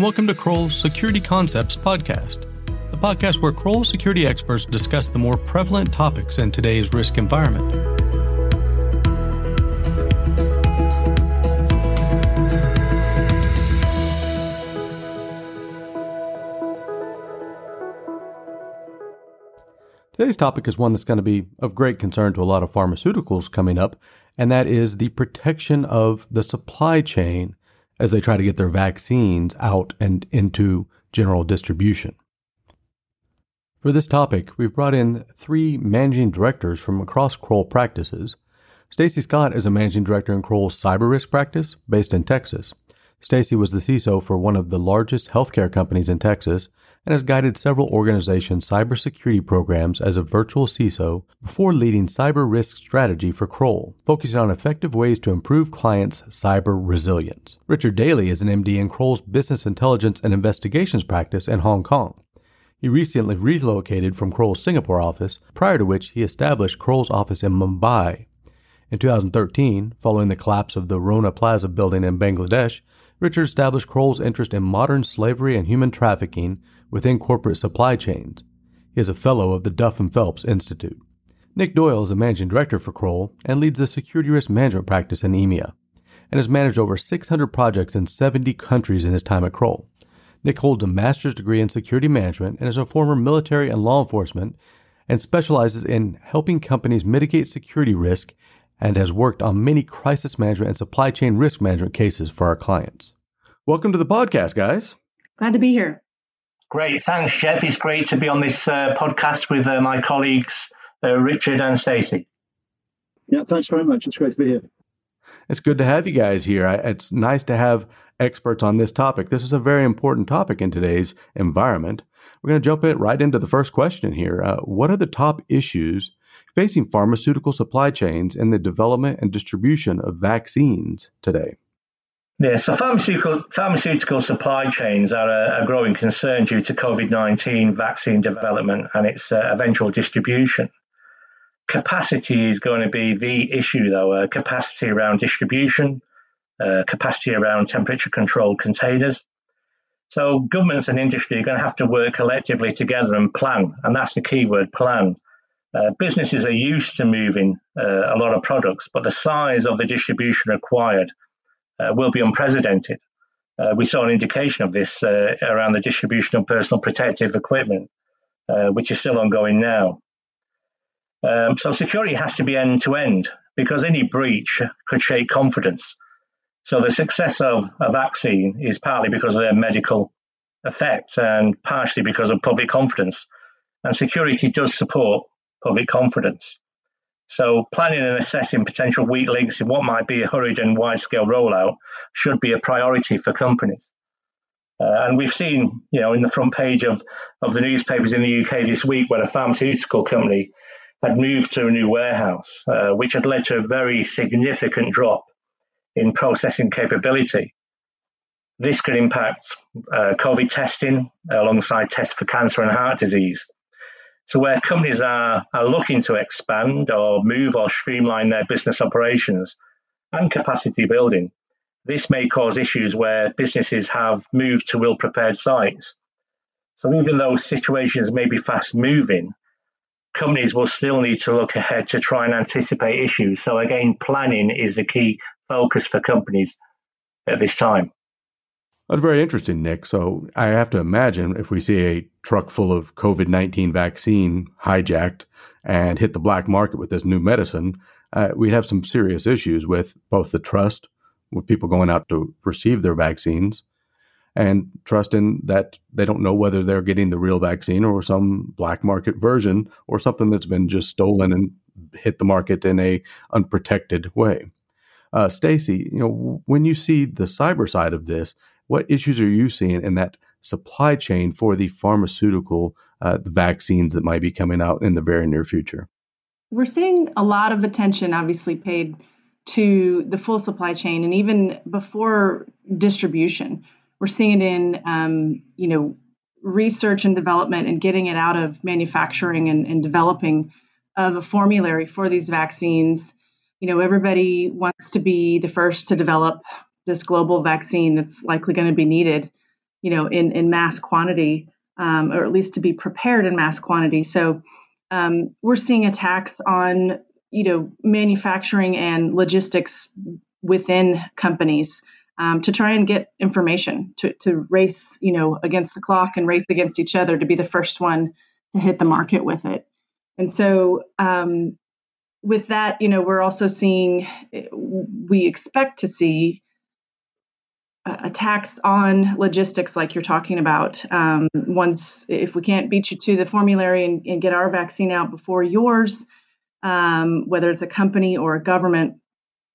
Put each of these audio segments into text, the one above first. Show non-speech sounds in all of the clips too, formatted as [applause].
and welcome to Kroll's Security Concepts podcast, the podcast where Kroll security experts discuss the more prevalent topics in today's risk environment. Today's topic is one that's going to be of great concern to a lot of pharmaceuticals coming up, and that is the protection of the supply chain as they try to get their vaccines out and into general distribution. For this topic, we've brought in three managing directors from across Kroll practices. Stacy Scott is a managing director in Kroll's cyber risk practice based in Texas. Stacy was the CISO for one of the largest healthcare companies in Texas and has guided several organizations' cybersecurity programs as a virtual CISO before leading cyber risk strategy for Kroll, focusing on effective ways to improve clients' cyber resilience. Richard Daly is an MD in Kroll's business intelligence and investigations practice in Hong Kong. He recently relocated from Kroll's Singapore office, prior to which he established Kroll's office in Mumbai. In 2013, following the collapse of the Rana Plaza building in Bangladesh, Richard established Kroll's interest in modern slavery and human trafficking within corporate supply chains. He is a fellow of the Duff and Phelps Institute. Nick Doyle is a managing director for Kroll and leads the security risk management practice in EMEA, and has managed over 600 projects in 70 countries in his time at Kroll. Nick holds a master's degree in security management and is a former military and law enforcement and specializes in helping companies mitigate security risk and has worked on many crisis management and supply chain risk management cases for our clients. Welcome to the podcast, guys. Glad to be here. Great. Thanks, Jeff. It's great to be on this uh, podcast with uh, my colleagues, uh, Richard and Stacey. Yeah, thanks very much. It's great to be here. It's good to have you guys here. It's nice to have experts on this topic. This is a very important topic in today's environment. We're going to jump in right into the first question here. Uh, what are the top issues facing pharmaceutical supply chains in the development and distribution of vaccines today? Yeah, so pharmaceutical, pharmaceutical supply chains are a, a growing concern due to COVID 19 vaccine development and its uh, eventual distribution. Capacity is going to be the issue, though uh, capacity around distribution, uh, capacity around temperature controlled containers. So, governments and industry are going to have to work collectively together and plan, and that's the key word plan. Uh, businesses are used to moving uh, a lot of products, but the size of the distribution required uh, will be unprecedented. Uh, we saw an indication of this uh, around the distribution of personal protective equipment, which is still ongoing now. Um, so security has to be end to end because any breach could shake confidence. So the success of a vaccine is partly because of their medical effects and partially because of public confidence. And security does support public confidence. So, planning and assessing potential weak links in what might be a hurried and wide scale rollout should be a priority for companies. Uh, and we've seen, you know, in the front page of, of the newspapers in the UK this week where a pharmaceutical company had moved to a new warehouse, uh, which had led to a very significant drop in processing capability. This could impact uh, COVID testing alongside tests for cancer and heart disease. So where companies are, are looking to expand or move or streamline their business operations and capacity building, this may cause issues where businesses have moved to ill prepared sites. So even though situations may be fast moving, companies will still need to look ahead to try and anticipate issues. So again, planning is the key focus for companies at this time. That's very interesting, Nick. So I have to imagine if we see a truck full of COVID 19 vaccine hijacked and hit the black market with this new medicine, uh, we'd have some serious issues with both the trust with people going out to receive their vaccines and trust in that they don't know whether they're getting the real vaccine or some black market version or something that's been just stolen and hit the market in a unprotected way. Uh, Stacy, you know, when you see the cyber side of this, what issues are you seeing in that supply chain for the pharmaceutical uh, the vaccines that might be coming out in the very near future? We're seeing a lot of attention, obviously, paid to the full supply chain and even before distribution. We're seeing it in, um, you know, research and development and getting it out of manufacturing and, and developing of a formulary for these vaccines. You know, everybody wants to be the first to develop this global vaccine that's likely going to be needed. you know, in in mass quantity, um, or at least to be prepared in mass quantity. So um, we're seeing attacks on you know manufacturing and logistics within companies um, to try and get information to, to race you know against the clock and race against each other to be the first one to hit the market with it and so um, with that you know we're also seeing we expect to see attacks on logistics like you're talking about. Um, once if we can't beat you to the formulary and, and get our vaccine out before yours um, whether it's a company or a government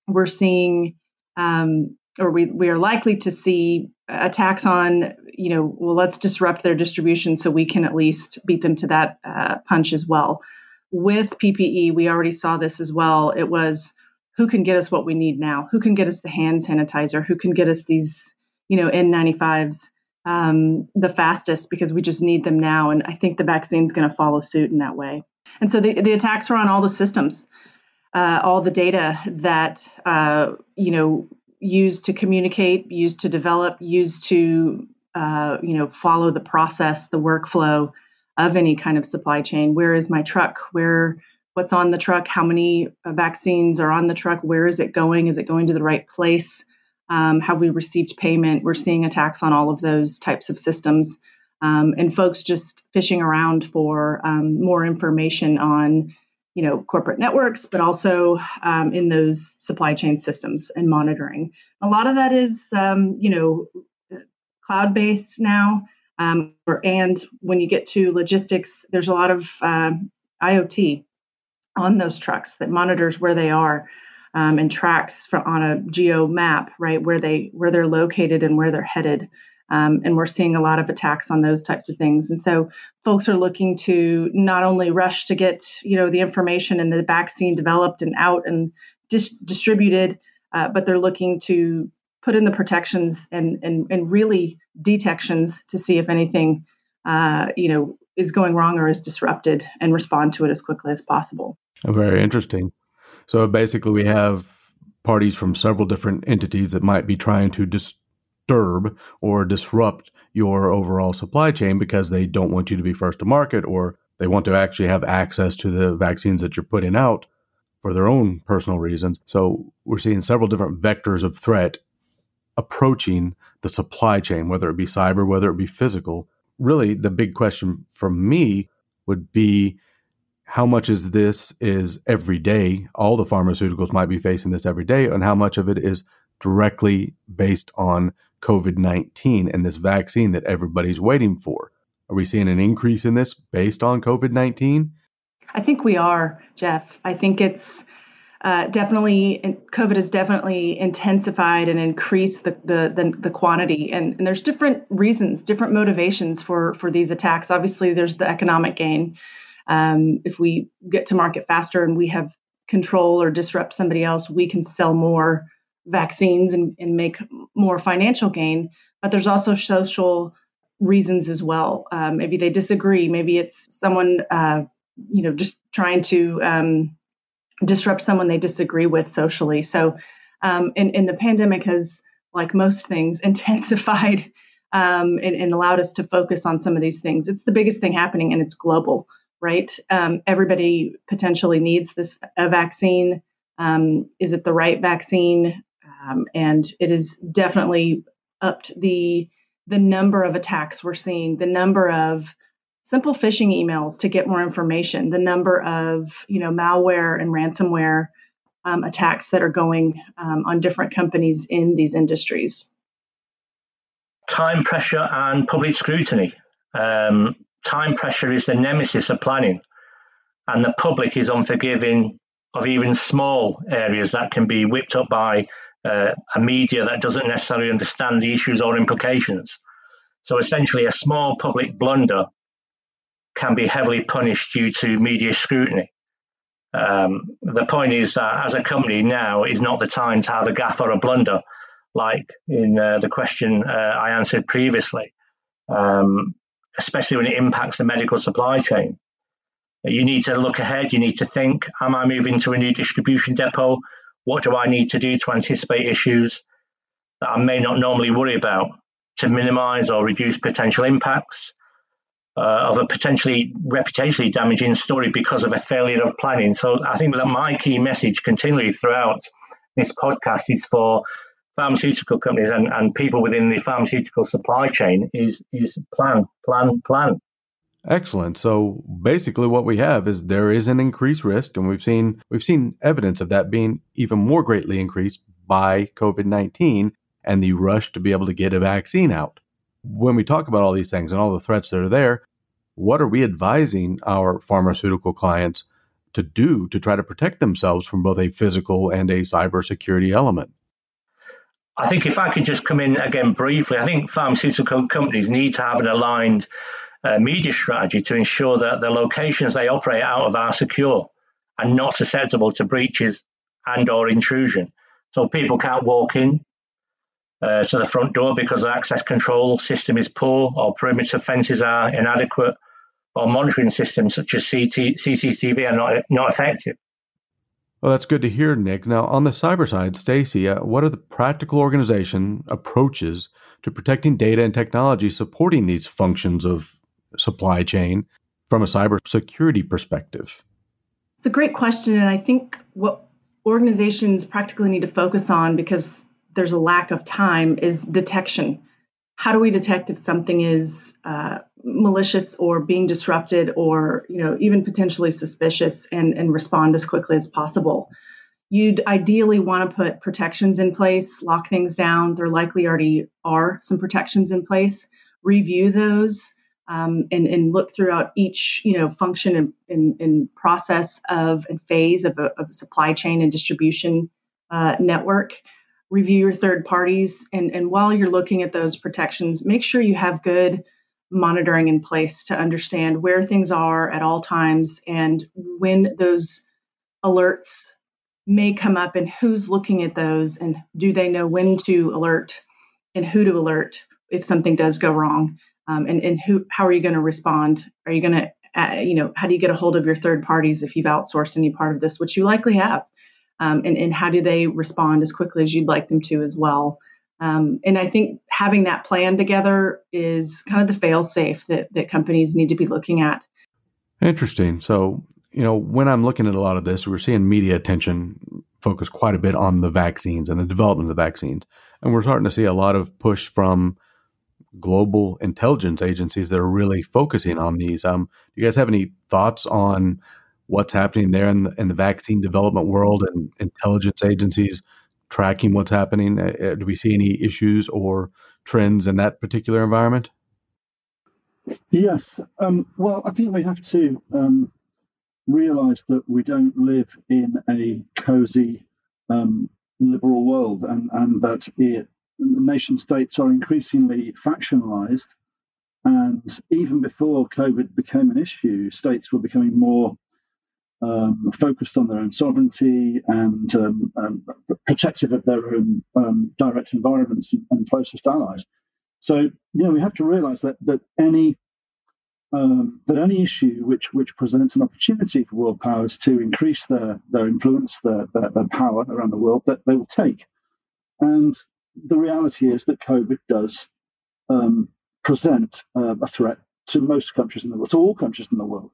we're seeing um, or we, we are likely to see attacks on you know well let's disrupt their distribution so we can at least beat them to that uh, punch as well. With ppe we already saw this as well. It was who can get us what we need now? Who can get us the hand sanitizer? Who can get us these, you know, N95s um, the fastest because we just need them now. And I think the vaccine's going to follow suit in that way. And so the, the attacks were on all the systems, uh, all the data that, uh, you know, used to communicate, used to develop, used to, uh, you know, follow the process, the workflow of any kind of supply chain. Where is my truck? Where what's on the truck, how many uh, vaccines are on the truck, where is it going, is it going to the right place, um, have we received payment? We're seeing attacks on all of those types of systems. Um, and folks just fishing around for um, more information on you know corporate networks but also um, in those supply chain systems and monitoring a lot of that is um, you know cloud based now um, or, and when you get to logistics there's a lot of uh, iot on those trucks that monitors where they are um, and tracks on a geo map, right, where they where they're located and where they're headed. Um, and we're seeing a lot of attacks on those types of things. And so folks are looking to not only rush to get you know the information and the vaccine developed and out and dis- distributed, uh, but they're looking to put in the protections and and and really detections to see if anything uh, you know is going wrong or is disrupted and respond to it as quickly as possible. Very interesting. So basically, we have parties from several different entities that might be trying to disturb or disrupt your overall supply chain because they don't want you to be first to market or they want to actually have access to the vaccines that you're putting out for their own personal reasons. So we're seeing several different vectors of threat approaching the supply chain, whether it be cyber, whether it be physical. Really, the big question for me would be how much is this is every day all the pharmaceuticals might be facing this every day and how much of it is directly based on covid-19 and this vaccine that everybody's waiting for? Are we seeing an increase in this based on covid-19 i think we are jeff. I think it's uh, definitely covid has definitely intensified and increased the, the the, the, quantity. And, and there's different reasons different motivations for for these attacks. Obviously there's the economic gain um, if we get to market faster and we have control or disrupt somebody else, we can sell more vaccines and, and make more financial gain. But there's also social reasons as well. Um, maybe they disagree. Maybe it's someone, uh, you know, just trying to um, disrupt someone they disagree with socially. So, um, and, and the pandemic has, like most things, [laughs] intensified um, and, and allowed us to focus on some of these things. It's the biggest thing happening, and it's global right? Um, everybody potentially needs this a vaccine. Um, is it the right vaccine? Um, and it is definitely upped the the number of attacks we're seeing, the number of simple phishing emails to get more information, the number of you know malware and ransomware um, attacks that are going um, on different companies in these industries. Time pressure and public scrutiny. Um, time pressure is the nemesis of planning, and the public is unforgiving of even small areas that can be whipped up by uh, a media that doesn't necessarily understand the issues or implications. So essentially, a small public blunder can be heavily punished due to media scrutiny. Um, the point is that as a company now is not the time to have a gaffe or a blunder, like in uh, the question uh, I answered previously. Um, especially when it impacts the medical supply chain. You need to look ahead. You need to think, am I moving to a new distribution depot? What do I need to do to anticipate issues that I may not normally worry about? to minimize or reduce potential impacts uh, of a potentially reputationally damaging story because of a failure of planning. So I think that my key message continually throughout this podcast is for pharmaceutical companies and, and people within the pharmaceutical supply chain is is plan, plan, plan. Excellent. So basically what we have is there is an increased risk and we've seen we've seen evidence of that being even more greatly increased by COVID-19 and the rush to be able to get a vaccine out. When we talk about all these things and all the threats that are there, what are we advising our pharmaceutical clients to do to try to protect themselves from both a physical and a cybersecurity element? I think if I could just come in again briefly, I think pharmaceutical companies need to have an aligned uh, media strategy to ensure that the locations they operate out of are secure and not susceptible to breaches and or intrusion. So people can't walk in uh, to the front door because the access control system is poor or perimeter fences are inadequate or monitoring systems such as CT, CCTV are not, not effective. Well, that's good to hear, Nick. Now, on the cyber side, Stacy, uh, what are the practical organization approaches to protecting data and technology supporting these functions of supply chain from a cybersecurity perspective? It's a great question. And I think what organizations practically need to focus on because there's a lack of time is detection. How do we detect if something is uh, malicious or being disrupted or you know even potentially suspicious and, and respond as quickly as possible? You'd ideally want to put protections in place, lock things down. There likely already are some protections in place. Review those um, and, and look throughout each you know function and, and, and process of and phase of a, of a supply chain and distribution uh, network review your third parties and, and while you're looking at those protections make sure you have good monitoring in place to understand where things are at all times and when those alerts may come up and who's looking at those and do they know when to alert and who to alert if something does go wrong um, and and who how are you going to respond? Are you going to uh, you know how do you get a hold of your third parties if you've outsourced any part of this, which you likely have, um, and and how do they respond as quickly as you'd like them to as well? Um, and I think having that plan together is kind of the fail safe that that companies need to be looking at. Interesting. So you know when I'm looking at a lot of this, we're seeing media attention focus quite a bit on the vaccines and the development of the vaccines, and we're starting to see a lot of push from global intelligence agencies that are really focusing on these. Um, do you guys have any thoughts on what's happening there in the, in the vaccine development world and intelligence agencies tracking what's happening? Uh, uh, do we see any issues or trends in that particular environment? Yes. Um, well, I think we have to um, realize that we don't live in a cozy um, liberal world and, and that it nation states are increasingly factionalized. And even before COVID became an issue, states were becoming more um, focused on their own sovereignty and um, um, protective of their own um, direct environments and, closest allies. So, you know, we have to realize that that any um, that any issue which which presents an opportunity for world powers to increase their their influence, their, their, their power around the world, that they will take. And the reality is that COVID does um, present uh, a threat to most countries in the world, to all countries in the world,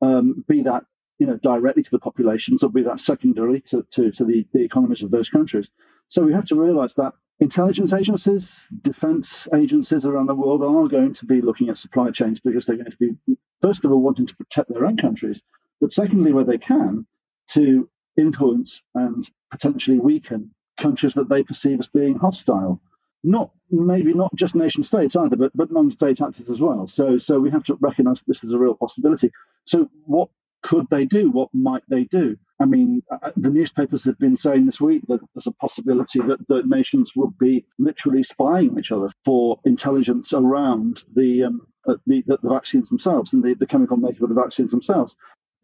um, be that you know directly to the populations or be that secondary to, to, to the, the economies of those countries. So we have to realize that intelligence agencies, defense agencies around the world are going to be looking at supply chains because they're going to be, first of all, wanting to protect their own countries, but secondly, where they can, to influence and potentially weaken countries that they perceive as being hostile. Not maybe not just nation states either, but but non-state actors as well. So so we have to recognise this is a real possibility. So what could they do? What might they do? I mean, uh, uh, the newspapers have been saying this week that there's a possibility that the nations would be literally spying on each other for intelligence around the um, uh, the, the, vaccines themselves and the, the chemical makeup of the vaccines themselves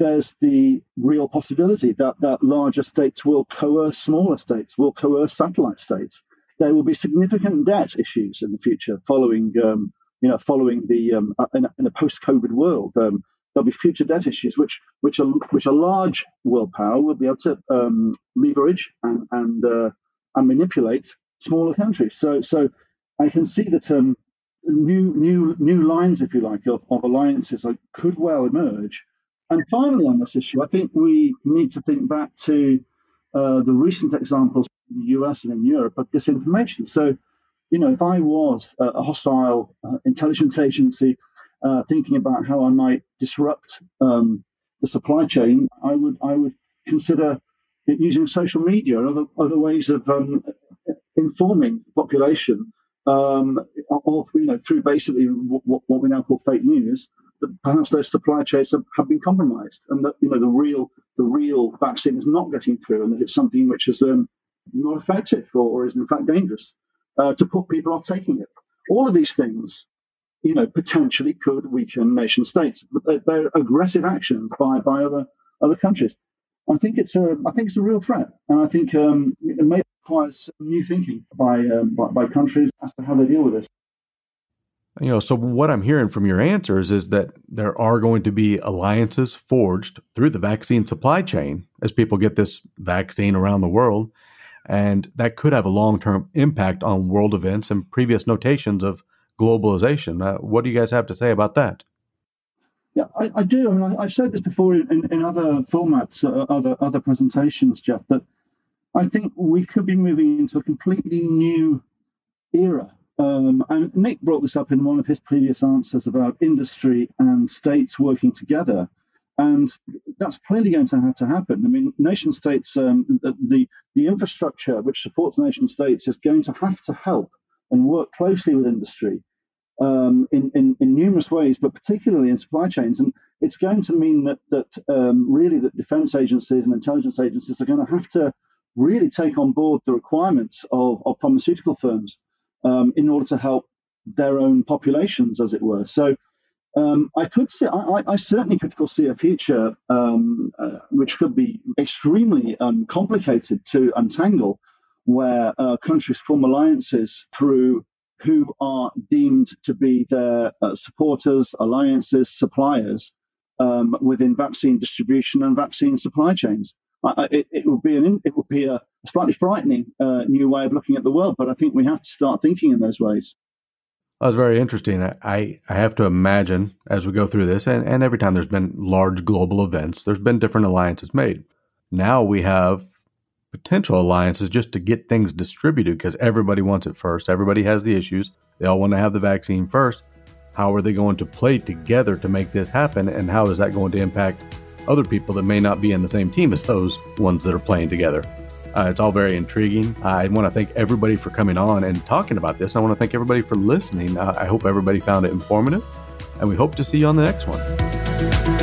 there's the real possibility that, that larger states will coerce smaller states, will coerce satellite states. There will be significant debt issues in the future following, um, you know, following the um, in, a, a post-COVID world. Um, there'll be future debt issues, which which a which a large world power will be able to um, leverage and and uh, and manipulate smaller countries. So so I can see that um, new new new lines, if you like, of, of alliances like, could well emerge. And finally, on this issue, I think we need to think back to uh, the recent examples in the US and in Europe of disinformation. So, you know, if I was a, hostile uh, intelligence agency uh, thinking about how I might disrupt um, the supply chain, I would I would consider using social media and other other ways of um, informing the population um, of, you know through basically what, what we now call fake news that perhaps those supply chains have, have, been compromised and that you know the real the real vaccine is not getting through and that it's something which is um, not effective or, or, is in fact dangerous uh, to put people off taking it. All of these things, you know, potentially could weaken nation states, but they're, they're aggressive actions by by other other countries. I think it's a I think it's a real threat, and I think um, it may require some new thinking by, um, by by countries as to how they deal with this. You know, so what I'm hearing from your answers is that there are going to be alliances forged through the vaccine supply chain as people get this vaccine around the world. And that could have a long term impact on world events and previous notations of globalization. Uh, what do you guys have to say about that? Yeah, I, I do. I mean, I, have said this before in, in other formats, uh, other other presentations, Jeff. That I think we could be moving into a completely new era. Um, and Nick brought this up in one of his previous answers about industry and states working together, and that's clearly going to have to happen. I mean, nation states, um, the the infrastructure which supports nation states is going to have to help and work closely with industry um, in, in, in, numerous ways, but particularly in supply chains. And it's going to mean that that um, really that defense agencies and intelligence agencies are going to have to really take on board the requirements of, of pharmaceutical firms um, in order to help their own populations, as it were. So um, I could see, I, I, certainly could foresee a future um, uh, which could be extremely um, complicated to untangle, where uh, countries form alliances through who are deemed to be their uh, supporters, alliances, suppliers um, within vaccine distribution and vaccine supply chains. I, it, it, would be an it would be a slightly frightening uh, new way of looking at the world, but I think we have to start thinking in those ways. That was very interesting. I, I have to imagine as we go through this, and, and every time there's been large global events, there's been different alliances made. Now we have potential alliances just to get things distributed because everybody wants it first. Everybody has the issues. They all want to have the vaccine first. How are they going to play together to make this happen? And how is that going to impact other people that may not be in the same team as those ones that are playing together? Uh, it's all very intriguing. I want to thank everybody for coming on and talking about this. I want to thank everybody for listening. Uh, I hope everybody found it informative, and we hope to see you on the next one.